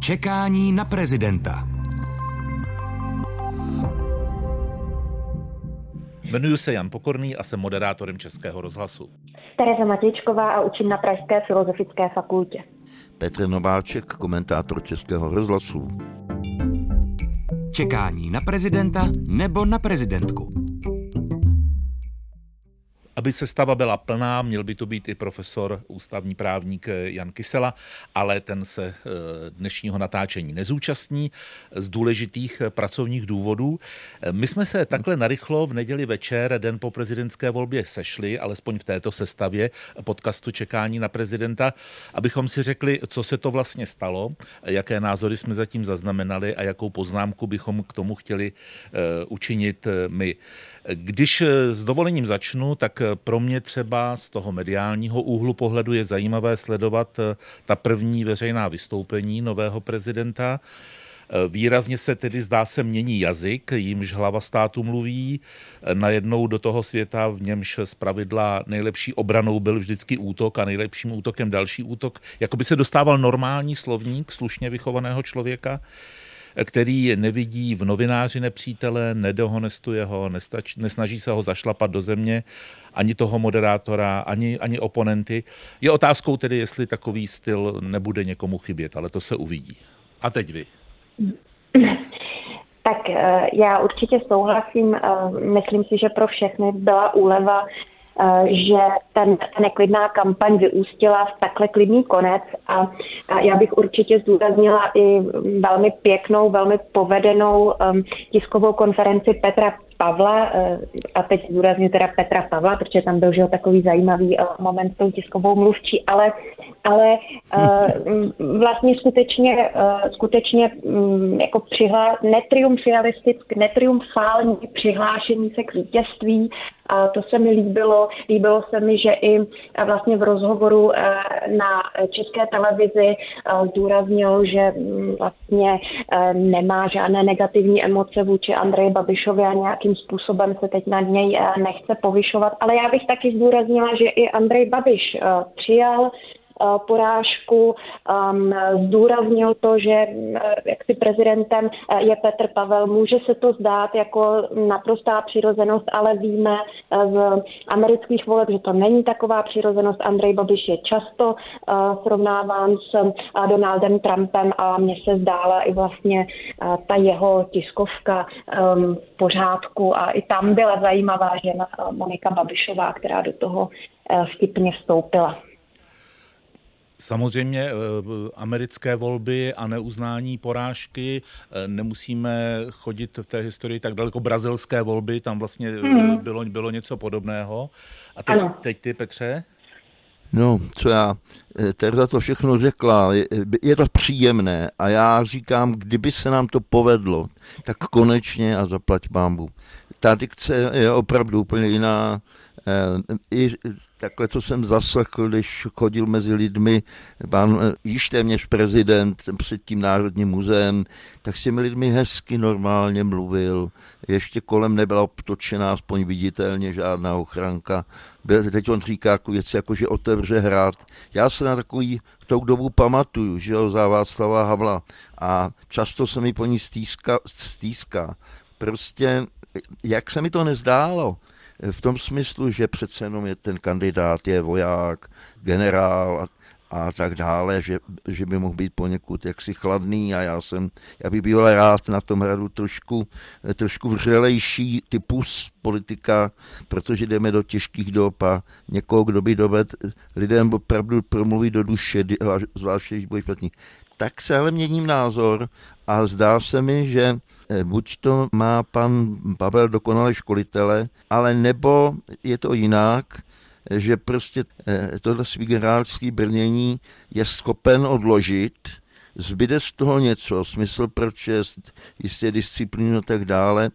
Čekání na prezidenta. Jmenuji se Jan Pokorný a jsem moderátorem Českého rozhlasu. Tereza Matějčková a učím na Pražské filozofické fakultě. Petr Nováček, komentátor Českého rozhlasu. Čekání na prezidenta nebo na prezidentku. Aby sestava byla plná, měl by to být i profesor, ústavní právník Jan Kysela, ale ten se eh, dnešního natáčení nezúčastní z důležitých pracovních důvodů. My jsme se takhle narychlo v neděli večer, den po prezidentské volbě, sešli, alespoň v této sestavě podcastu Čekání na prezidenta, abychom si řekli, co se to vlastně stalo, jaké názory jsme zatím zaznamenali a jakou poznámku bychom k tomu chtěli eh, učinit my. Když s dovolením začnu, tak pro mě třeba z toho mediálního úhlu pohledu je zajímavé sledovat eh, ta první veřejná vystoupení nového prezidenta. Eh, výrazně se tedy zdá se mění jazyk, jímž hlava státu mluví. Eh, najednou do toho světa, v němž z pravidla nejlepší obranou byl vždycky útok a nejlepším útokem další útok, jako by se dostával normální slovník slušně vychovaného člověka který nevidí v novináři nepřítele, nedohonestuje ho, nestač, nesnaží se ho zašlapat do země, ani toho moderátora, ani, ani oponenty. Je otázkou tedy, jestli takový styl nebude někomu chybět, ale to se uvidí. A teď vy. Tak eh, já určitě souhlasím. Eh, myslím si, že pro všechny byla úleva že ten, ta neklidná kampaň vyústila v takhle klidný konec a, a já bych určitě zdůraznila i velmi pěknou, velmi povedenou um, tiskovou konferenci Petra Pavla, eh, a teď zdůrazně teda Petra Pavla, protože tam byl že takový zajímavý eh, moment s tou tiskovou mluvčí, ale, ale vlastně skutečně, skutečně mm, jako přihlá, netriumfialistick, netriumfální přihlášení se k vítězství a to se mi líbilo. Líbilo se mi, že i vlastně v rozhovoru eh, na české televizi eh, zdůraznil, že mm, vlastně eh, nemá žádné negativní emoce vůči Andreji Babišovi a nějakým způsobem se teď na něj nechce povyšovat. Ale já bych taky zdůraznila, že i Andrej Babiš přijal Eh, porážku. Um, zdůraznil to, že eh, jak si prezidentem eh, je Petr Pavel. Může se to zdát jako naprostá přirozenost, ale víme z amerických voleb, že to není taková přirozenost. Andrej Babiš je často srovnáván s Donaldem Trumpem a mně se zdála i vlastně ta jeho tiskovka ehm, v pořádku a i tam byla zajímavá žena Monika Babišová, která do toho vtipně vstoupila. Samozřejmě eh, americké volby a neuznání porážky, eh, nemusíme chodit v té historii tak daleko. Brazilské volby, tam vlastně hmm. bylo, bylo něco podobného. A teď, teď ty, Petře? No, co já, Terza to všechno řekla, je, je to příjemné a já říkám, kdyby se nám to povedlo, tak konečně a zaplať bámbu. Ta dikce je opravdu úplně jiná, i takhle, co jsem zaslechl, když chodil mezi lidmi, pan již téměř prezident před tím Národním muzeem, tak s těmi lidmi hezky normálně mluvil. Ještě kolem nebyla obtočená aspoň viditelně žádná ochranka. Teď on říká jako věci, jako že otevře hrát. Já se na takový tou dobu pamatuju, že jo, za Václava Havla a často se mi po ní stýská, stýská. Prostě, jak se mi to nezdálo, v tom smyslu, že přece jenom je ten kandidát je voják, generál a, a tak dále, že, že by mohl být poněkud jaksi chladný a já jsem, já bych byl rád na tom hradu trošku, trošku vřelejší typus politika, protože jdeme do těžkých dob a někoho, kdo by doved lidem opravdu promluvit do duše, zvláště když bude špatný. Tak se ale měním názor a zdá se mi, že buď to má pan Pavel dokonale školitele, ale nebo je to jinak, že prostě eh, tohle svý generálský brnění je schopen odložit, zbyde z toho něco, smysl pro čest, jistě disciplínu a tak dále,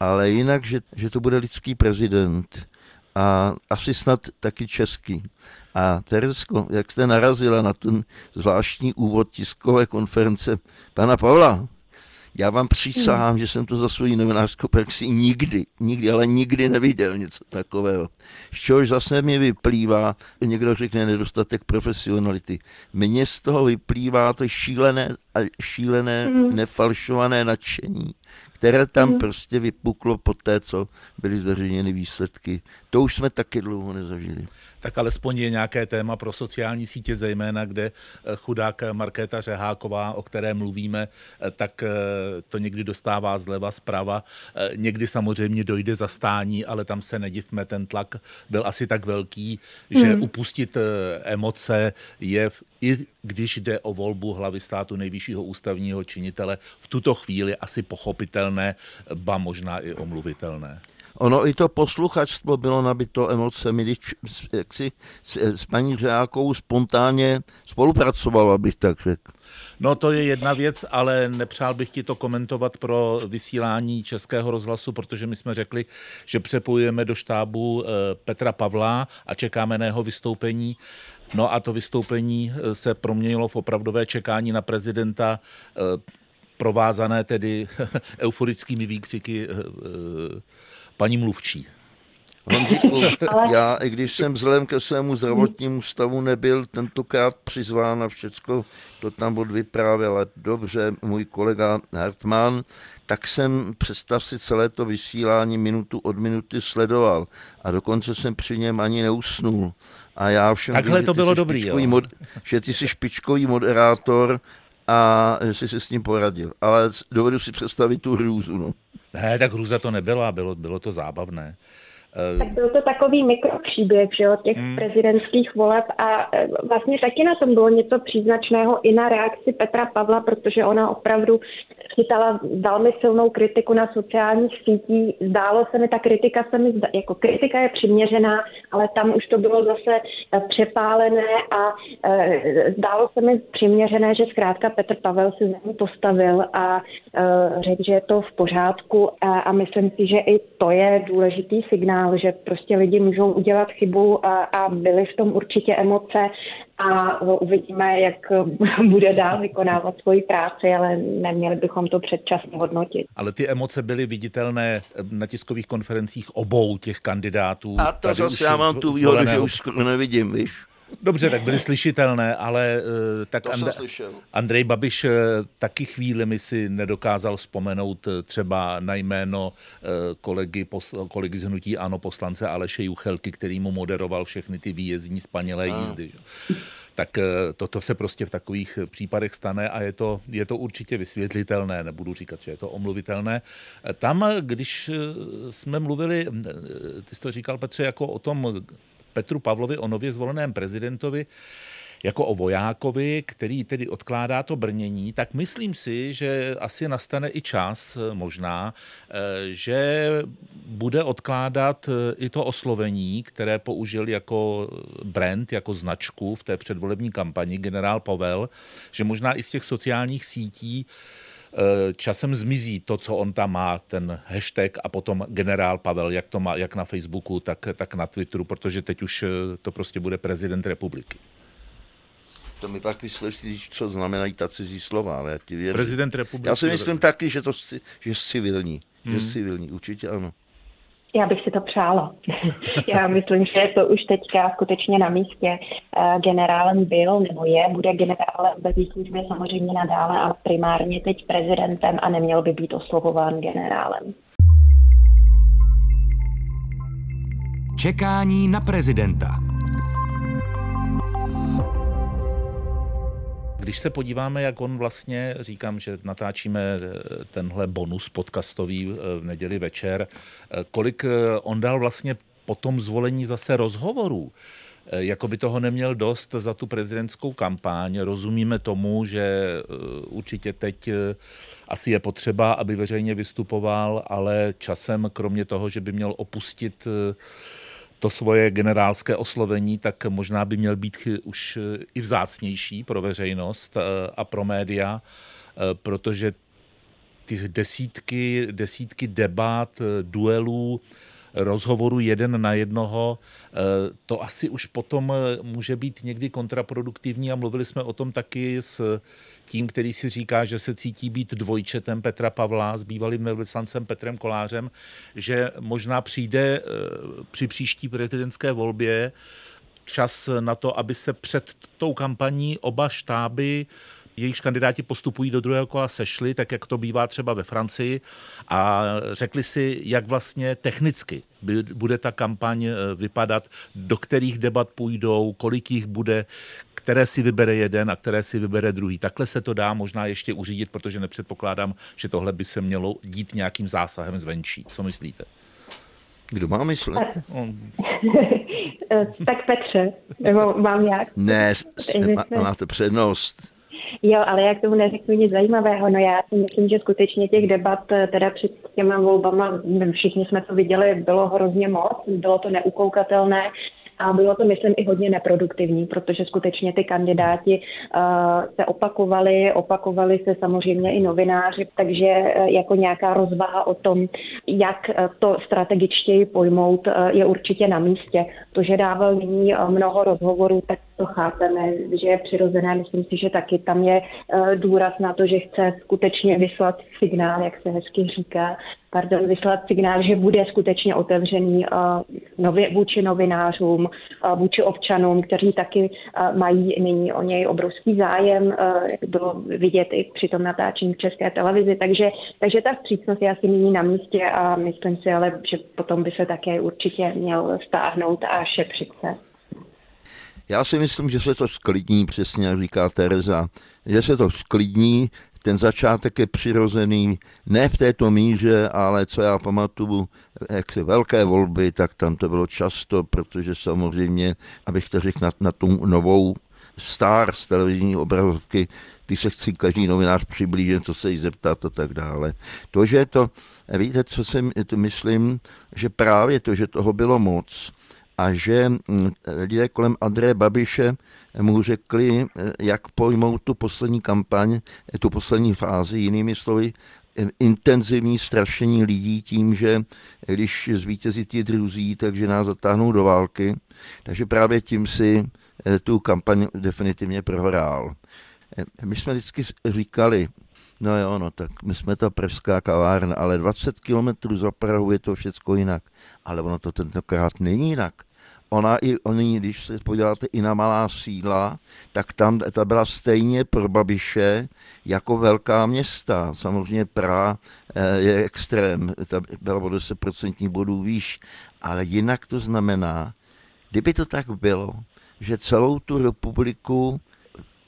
ale jinak, že, že to bude lidský prezident a asi snad taky český. A Teresko, jak jste narazila na ten zvláštní úvod tiskové konference pana Pavla, Já vám přísahám, hmm. že jsem to za svoji novinářskou praxi nikdy, nikdy, ale nikdy neviděl něco takového. Z čehož zase mi vyplývá, někdo řekne nedostatek profesionality. Mně z toho vyplývá to šílené, šílené hmm. nefalšované nadšení, které tam hmm. prostě vypuklo po té, co byly zveřejněny výsledky. To už jsme taky dlouho nezažili tak alespoň je nějaké téma pro sociální sítě, zejména kde eh, chudák Markéta Řeháková, o které mluvíme, eh, tak eh, to někdy dostává zleva, zprava. Někdy samozřejmě dojde zastání, ale tam se nedivme, ten tlak byl asi tak velký, že hmm. upustit emoce je i když jde o volbu hlavy státu nejvyššího ústavního činitele, v tuto chvíli asi pochopitelné, ba možná i omluvitelné. Ono i to posluchačstvo bylo nabito emocemi, když jak si s, s paní Řákou spontánně spolupracovalo, abych tak řekl. No to je jedna věc, ale nepřál bych ti to komentovat pro vysílání Českého rozhlasu, protože my jsme řekli, že přepojujeme do štábu eh, Petra Pavla a čekáme na jeho vystoupení. No a to vystoupení eh, se proměnilo v opravdové čekání na prezidenta, eh, provázané tedy euforickými výkřiky paní mluvčí. Honzíku, já, i když jsem vzhledem ke svému zdravotnímu stavu nebyl tentokrát přizván a všecko to tam odvyprávěl, ale dobře, můj kolega Hartmann, tak jsem, představ si, celé to vysílání minutu od minuty sledoval a dokonce jsem při něm ani neusnul. A já všem Takhle vím, to bylo dobrý, jo. Mod, že ty jsi špičkový moderátor a že jsi si s ním poradil. Ale dovedu si představit tu hrůzu. No. Ne, tak hrůza to nebyla, bylo, bylo to zábavné. Tak byl to takový mikropříběh, že jo, těch hmm. prezidentských voleb a e, vlastně taky na tom bylo něco příznačného i na reakci Petra Pavla, protože ona opravdu chytala velmi silnou kritiku na sociálních sítích. Zdálo se mi, ta kritika se mi, jako kritika je přiměřená, ale tam už to bylo zase e, přepálené a zdálo se mi přiměřené, že zkrátka Petr Pavel se za ní postavil a řekl, že je to v pořádku a, a myslím si, že i to je důležitý signál signál, že prostě lidi můžou udělat chybu a, a byly v tom určitě emoce a uvidíme, jak bude dál vykonávat svoji práci, ale neměli bychom to předčasně hodnotit. Ale ty emoce byly viditelné na tiskových konferencích obou těch kandidátů. A to zase já mám tu výhodu, že už nevidím, víš. Dobře, tak byly slyšitelné, ale uh, tak And- Andrej Babiš uh, taky chvíli mi si nedokázal vzpomenout uh, třeba na jméno uh, kolegy, kolegy z Hnutí Ano poslance Aleše Juchelky, který mu moderoval všechny ty výjezdní spanělé jízdy. Že? tak toto se prostě v takových případech stane a je to, je to určitě vysvětlitelné, nebudu říkat, že je to omluvitelné. Tam, když jsme mluvili, ty jsi to říkal, Petře, jako o tom Petru Pavlovi, o nově zvoleném prezidentovi, jako o vojákovi, který tedy odkládá to brnění, tak myslím si, že asi nastane i čas možná, eh, že bude odkládat eh, i to oslovení, které použil jako brand, jako značku v té předvolební kampani generál Pavel, že možná i z těch sociálních sítí Eh, časem zmizí to, co on tam má, ten hashtag a potom generál Pavel, jak to má, jak na Facebooku, tak, tak na Twitteru, protože teď už eh, to prostě bude prezident republiky. To mi pak vysvětlíš, co znamenají ta cizí slova, ale já ti věřím. Prezident republiky. Já si myslím taky, že to že civilní, hmm. že jsi civilní, určitě ano. Já bych si to přála. Já myslím, že to už teďka skutečně na místě. Eh, generálem byl nebo je, bude generálem ve službě samozřejmě nadále, ale primárně teď prezidentem a neměl by být oslovován generálem. Čekání na prezidenta. Když se podíváme, jak on vlastně, říkám, že natáčíme eh, tenhle bonus podcastový eh, v neděli večer, eh, kolik on dal vlastně po tom zvolení zase rozhovorů jako by toho neměl dost za tu prezidentskou kampaň. Rozumíme tomu, že určitě teď asi je potřeba, aby veřejně vystupoval, ale časem, kromě toho, že by měl opustit to svoje generálské oslovení, tak možná by měl být už i vzácnější pro veřejnost eh, a pro média, eh, protože ty desítky, desítky debat, eh, duelů rozhovoru jeden na jednoho, to asi už potom může být někdy kontraproduktivní a mluvili jsme o tom taky s tím, který si říká, že se cítí být dvojčetem Petra Pavla s bývalým velvyslancem Petrem Kolářem, že možná přijde při příští prezidentské volbě čas na to, aby se před tou kampaní oba štáby jejichž kandidáti postupují do druhého kola, sešli, tak jak to bývá třeba ve Francii, a řekli si, jak vlastně technicky bude ta kampaň eh, vypadat, do kterých debat půjdou, kolik jich bude, které si vybere jeden a které si vybere druhý. Takhle se to dá možná ještě uřídit, protože nepředpokládám, že tohle by se mělo dít nějakým zásahem zvenčí. Co myslíte? Kdo má myslet? tak Petře, nebo mám jak? Ne, máte přednost. Jo, ale jak tomu neřeknu nic zajímavého, no já si myslím, že skutečně těch debat eh, teda před těma volbama, všichni jsme to viděli, bylo hrozně moc, bylo to neukoukatelné a bylo to, myslím, i hodně neproduktivní, protože skutečně ty kandidáti uh, se opakovali, opakovali se samozřejmě i novináři, takže uh, jako nějaká rozvaha o tom, jak uh, to strategičtěji pojmout, uh, je určitě na místě. To, že dával nyní uh, mnoho rozhovorů, tak to chápeme, že je přirozené. Myslím si, že taky tam je uh, důraz na to, že chce skutečně vyslat signál, jak se hezky říká, pardon, vyslat signál, že bude skutečně otevřený uh, nově, vůči novinářům, uh, vůči občanům, kteří taky mají nyní o něj obrovský zájem, jak bylo vidět i při tom natáčení v České televizi. Takže, takže ta vstřícnost je asi nyní na místě a myslím si ale, že potom by se také určitě měl stáhnout a šetřit se. Já si myslím, že se to sklidní, přesně jak říká Tereza, že se to sklidní, ten začátek je přirozený, ne v této míře, ale co já pamatuju, jak se velké volby, tak tam to bylo často, protože samozřejmě, abych to řekl na, na tu novou star z televizní obrazovky, ty se chci každý novinář přiblížit, co se jí zeptat a tak dále. To, že to, víte, co si myslím, že právě to, že toho bylo moc a že mm, lidé kolem Andreje Babiše mu řekli, eh, jak pojmout tu poslední kampaň, eh, tu poslední fázi, jinými slovy, eh, intenzivní strašení lidí tím, že když zvítězí ti druzí, takže nás zatáhnou do války. Takže právě tím si tu kampaň definitivně prohrál. My jsme vždycky říkali, no jo, no tak my jsme ta pražská kavárna, ale 20 kilometrů za Prahu je to všechno jinak. Ale ono to tentokrát není jinak ona i, oni, když se podíváte i na malá sídla, tak tam ta byla stejně pro Babiše jako velká města. Samozřejmě Praha eh, je extrém, ta byla o 10% bodů výš, ale jinak to znamená, kdyby to tak bylo, že celou tu republiku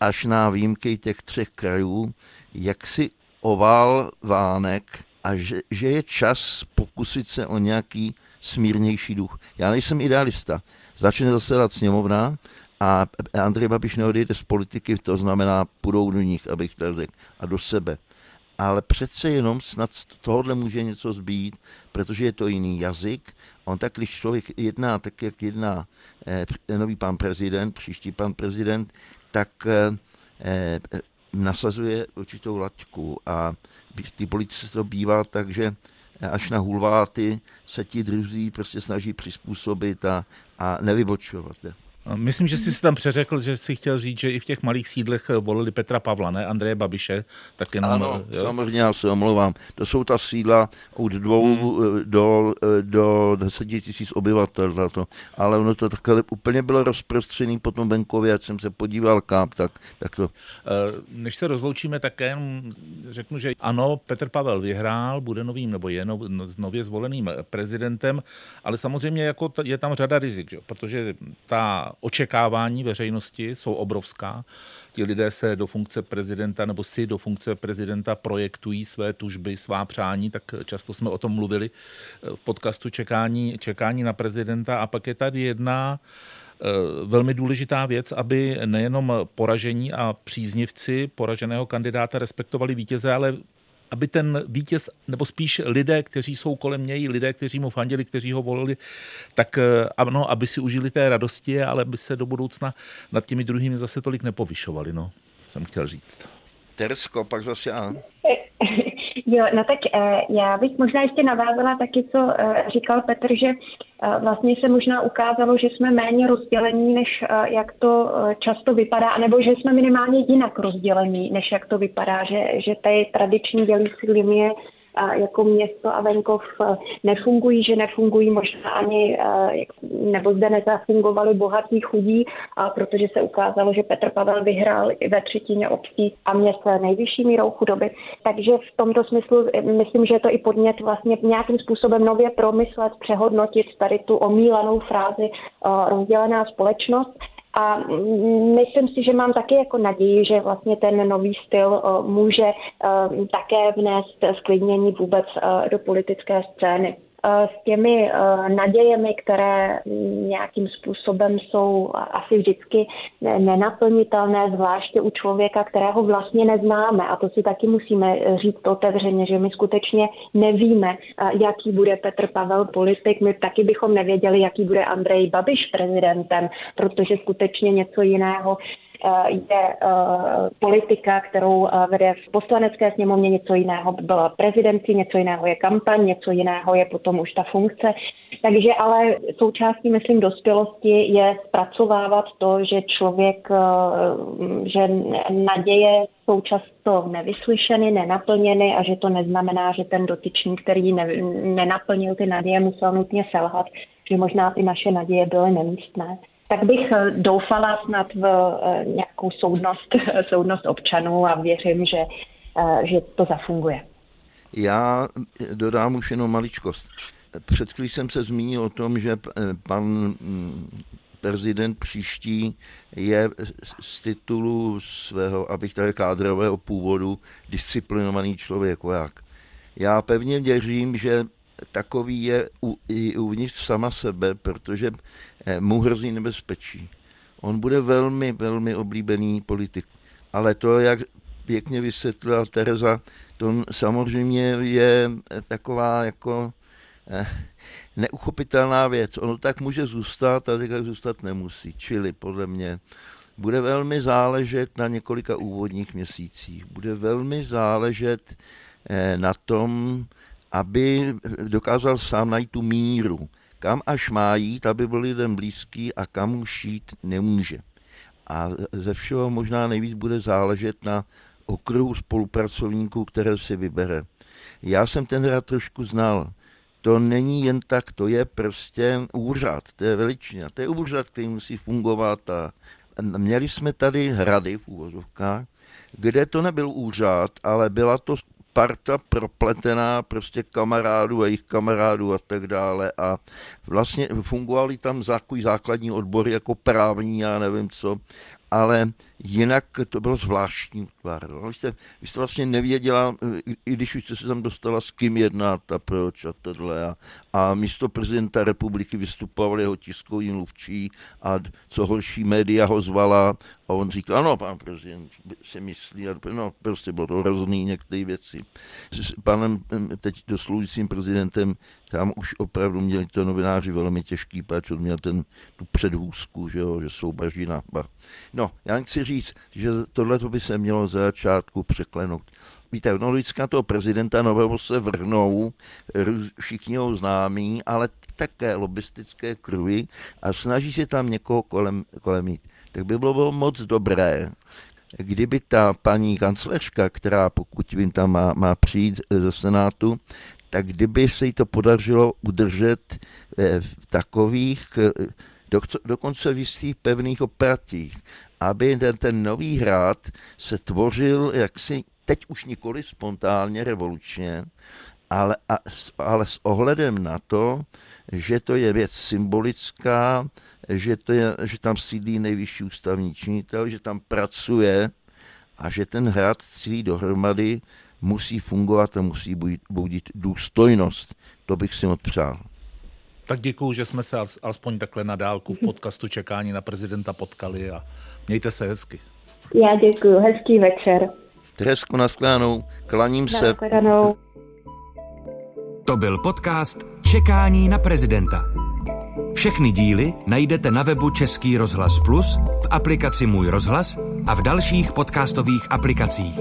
až na výjimky těch třech krajů, jak si ovál vánek a že, že je čas pokusit se o nějaký smírnější duch. Já nejsem idealista. Začne zasedat sněmovna a Andrej Babiš neodejde z politiky, to znamená, půjdou do nich, abych to řekl, a do sebe. Ale přece jenom snad z tohohle může něco zbýt, protože je to jiný jazyk. On tak, když člověk jedná tak, jak jedná eh, nový pan prezident, příští pan prezident, tak eh, eh, nasazuje určitou laťku a v té politice to bývá tak, že až na hulváty se ti druzí prostě snaží přizpůsobit a, a nevybočovat. Myslím, že jsi si tam přeřekl, že jsi chtěl říct, že i v těch malých sídlech volili Petra Pavla, ne Andreje Babiše. Tak jenom, ano, jo? samozřejmě, já se omlouvám. To jsou ta sídla od dvou hmm. do, do deseti tisíc obyvatel. Na to. Ale ono to takhle úplně bylo rozprostřený po tom venkově, jak jsem se podíval kam, tak, tak to. Eh, než se rozloučíme, tak jen řeknu, že ano, Petr Pavel vyhrál, bude novým nebo je nov, nově zvoleným prezidentem, ale samozřejmě jako je tam řada rizik, že? protože ta očekávání veřejnosti jsou obrovská. Ti lidé se do funkce prezidenta nebo si do funkce prezidenta projektují své tužby, svá přání, tak často jsme o tom mluvili v podcastu Čekání, čekání na prezidenta. A pak je tady jedna eh, velmi důležitá věc, aby nejenom poražení a příznivci poraženého kandidáta respektovali vítěze, ale aby ten vítěz, nebo spíš lidé, kteří jsou kolem něj, lidé, kteří mu fandili, kteří ho volili, tak eh, ano, aby si užili té radosti, ale aby se do budoucna nad těmi druhými zase tolik nepovyšovali, no, jsem chtěl říct. Tersko, pak zase já. Jo, no tak eh, já bych možná ještě navázala taky, co eh, říkal Petr, že vlastně se možná ukázalo, že jsme méně rozdělení, než jak to často vypadá, nebo že jsme minimálně jinak rozdělení, než jak to vypadá, že, že ty tradiční dělící linie jako město a venkov eh, nefungují, že nefungují možná ani, eh, nebo zde nezafungovali bohatí chudí, protože se ukázalo, že Petr Pavel vyhrál ve třetině obcí a měst nejvyšší mírou chudoby. Takže v tomto smyslu eh, myslím, že je to i podnět vlastně nějakým způsobem nově promyslet, přehodnotit tady tu omílanou frázi rozdělená společnost a myslím si, že mám taky jako naději, že vlastně ten nový styl může také vnést sklidnění vůbec do politické scény. Eh, s těmi eh, nadějemi, které nějakým způsobem jsou asi vždycky nenaplnitelné, zvláště u člověka, kterého vlastně neznáme. A to si taky musíme říct otevřeně, že my skutečně nevíme, eh, jaký bude Petr Pavel politik. My taky bychom nevěděli, jaký bude Andrej Babiš prezidentem, protože skutečně něco jiného Eh, je eh, politika, kterou eh, vede v poslanecké sněmovně, něco jiného byla prezidenci, něco jiného je kampaň, něco jiného je potom už ta funkce. Takže ale součástí, myslím, dospělosti je zpracovávat to, že člověk, že naděje jsou často nevyslyšeny, nenaplněny a že to neznamená, že ten dotyčný, který ne, nenaplnil ty naděje, musel nutně selhat, že možná ty naše naděje byly nemístné tak bych eh, doufala snad v eh, nějakou soudnost, soudnost občanů a věřím, že, eh, že to zafunguje. Já dodám už jenom maličkost. Před chvílí jsem se zmínil o tom, že pan mm, prezident příští je z titulu svého, abych tady kádrového původu, disciplinovaný člověk, voják. Já pevně věřím, že takový je u, i uvnitř sama sebe, protože eh, mu hrozí nebezpečí. On bude velmi, velmi oblíbený politik. Ale to, jak pěkně vysvětlila Tereza, to samozřejmě je taková jako eh, neuchopitelná věc. Ono tak může zůstat, ale tak zůstat nemusí. Čili podle mě bude velmi záležet na několika úvodních měsících. Bude velmi záležet eh, na tom, aby dokázal sám najít tu míru, kam až má jít, aby byl lidem blízký a kam už jít nemůže. A ze všeho možná nejvíc bude záležet na okruhu spolupracovníků, které si vybere. Já jsem ten hrad trošku znal. To není jen tak, to je prostě úřad, to je veličina, to je úřad, který musí fungovat a měli jsme tady hrady v úvozovkách, kde to nebyl úřad, ale byla to parta propletená prostě kamarádů a jejich kamarádů a tak dále. A vlastně fungovaly tam základní odbory jako právní, já nevím co, ale jinak to bylo zvláštní útvar. No. Vy, jste, vy jste vlastně nevěděla, i, i když už jste se tam dostala, s kým jednat a proč a tohle. A, a místo prezidenta republiky vystupoval jeho tiskový mluvčí a co horší média ho zvala a on říkal, ano, pan prezident si myslí, a no, prostě bylo to hrozný některé věci. S panem teď dosluhujícím prezidentem tam už opravdu měli to novináři velmi těžký, protože on měl ten, tu předhůzku, že, jo, že jsou bažina. No, já chci říct, že tohle by se mělo za začátku překlenout. Víte, no vždycky toho prezidenta nového se vrhnou, všichni ho známí, ale také lobistické kruhy a snaží se tam někoho kolem, kolem mít. Tak by bylo moc dobré, kdyby ta paní kancléřka, která pokud vím tam má, má přijít ze Senátu, tak kdyby se jí to podařilo udržet eh, v takových, eh, dokonce v jistých pevných opratích, aby ten, ten nový hrad se tvořil jaksi teď už nikoli spontánně, revolučně, ale, a, ale s ohledem na to, že to je věc symbolická, že, to je, že tam sídlí nejvyšší ústavní činitel, že tam pracuje a že ten hrad celý dohromady musí fungovat a musí budit, budit důstojnost. To bych si moc přál. Tak děkuju, že jsme se alespoň takhle na dálku v podcastu Čekání na prezidenta potkali a mějte se hezky. Já děkuji, hezký večer. Teresko, naschledanou, klaním se. Naschledanou. To byl podcast Čekání na prezidenta. Všechny díly najdete na webu Český rozhlas Plus, v aplikaci Můj rozhlas a v dalších podcastových aplikacích.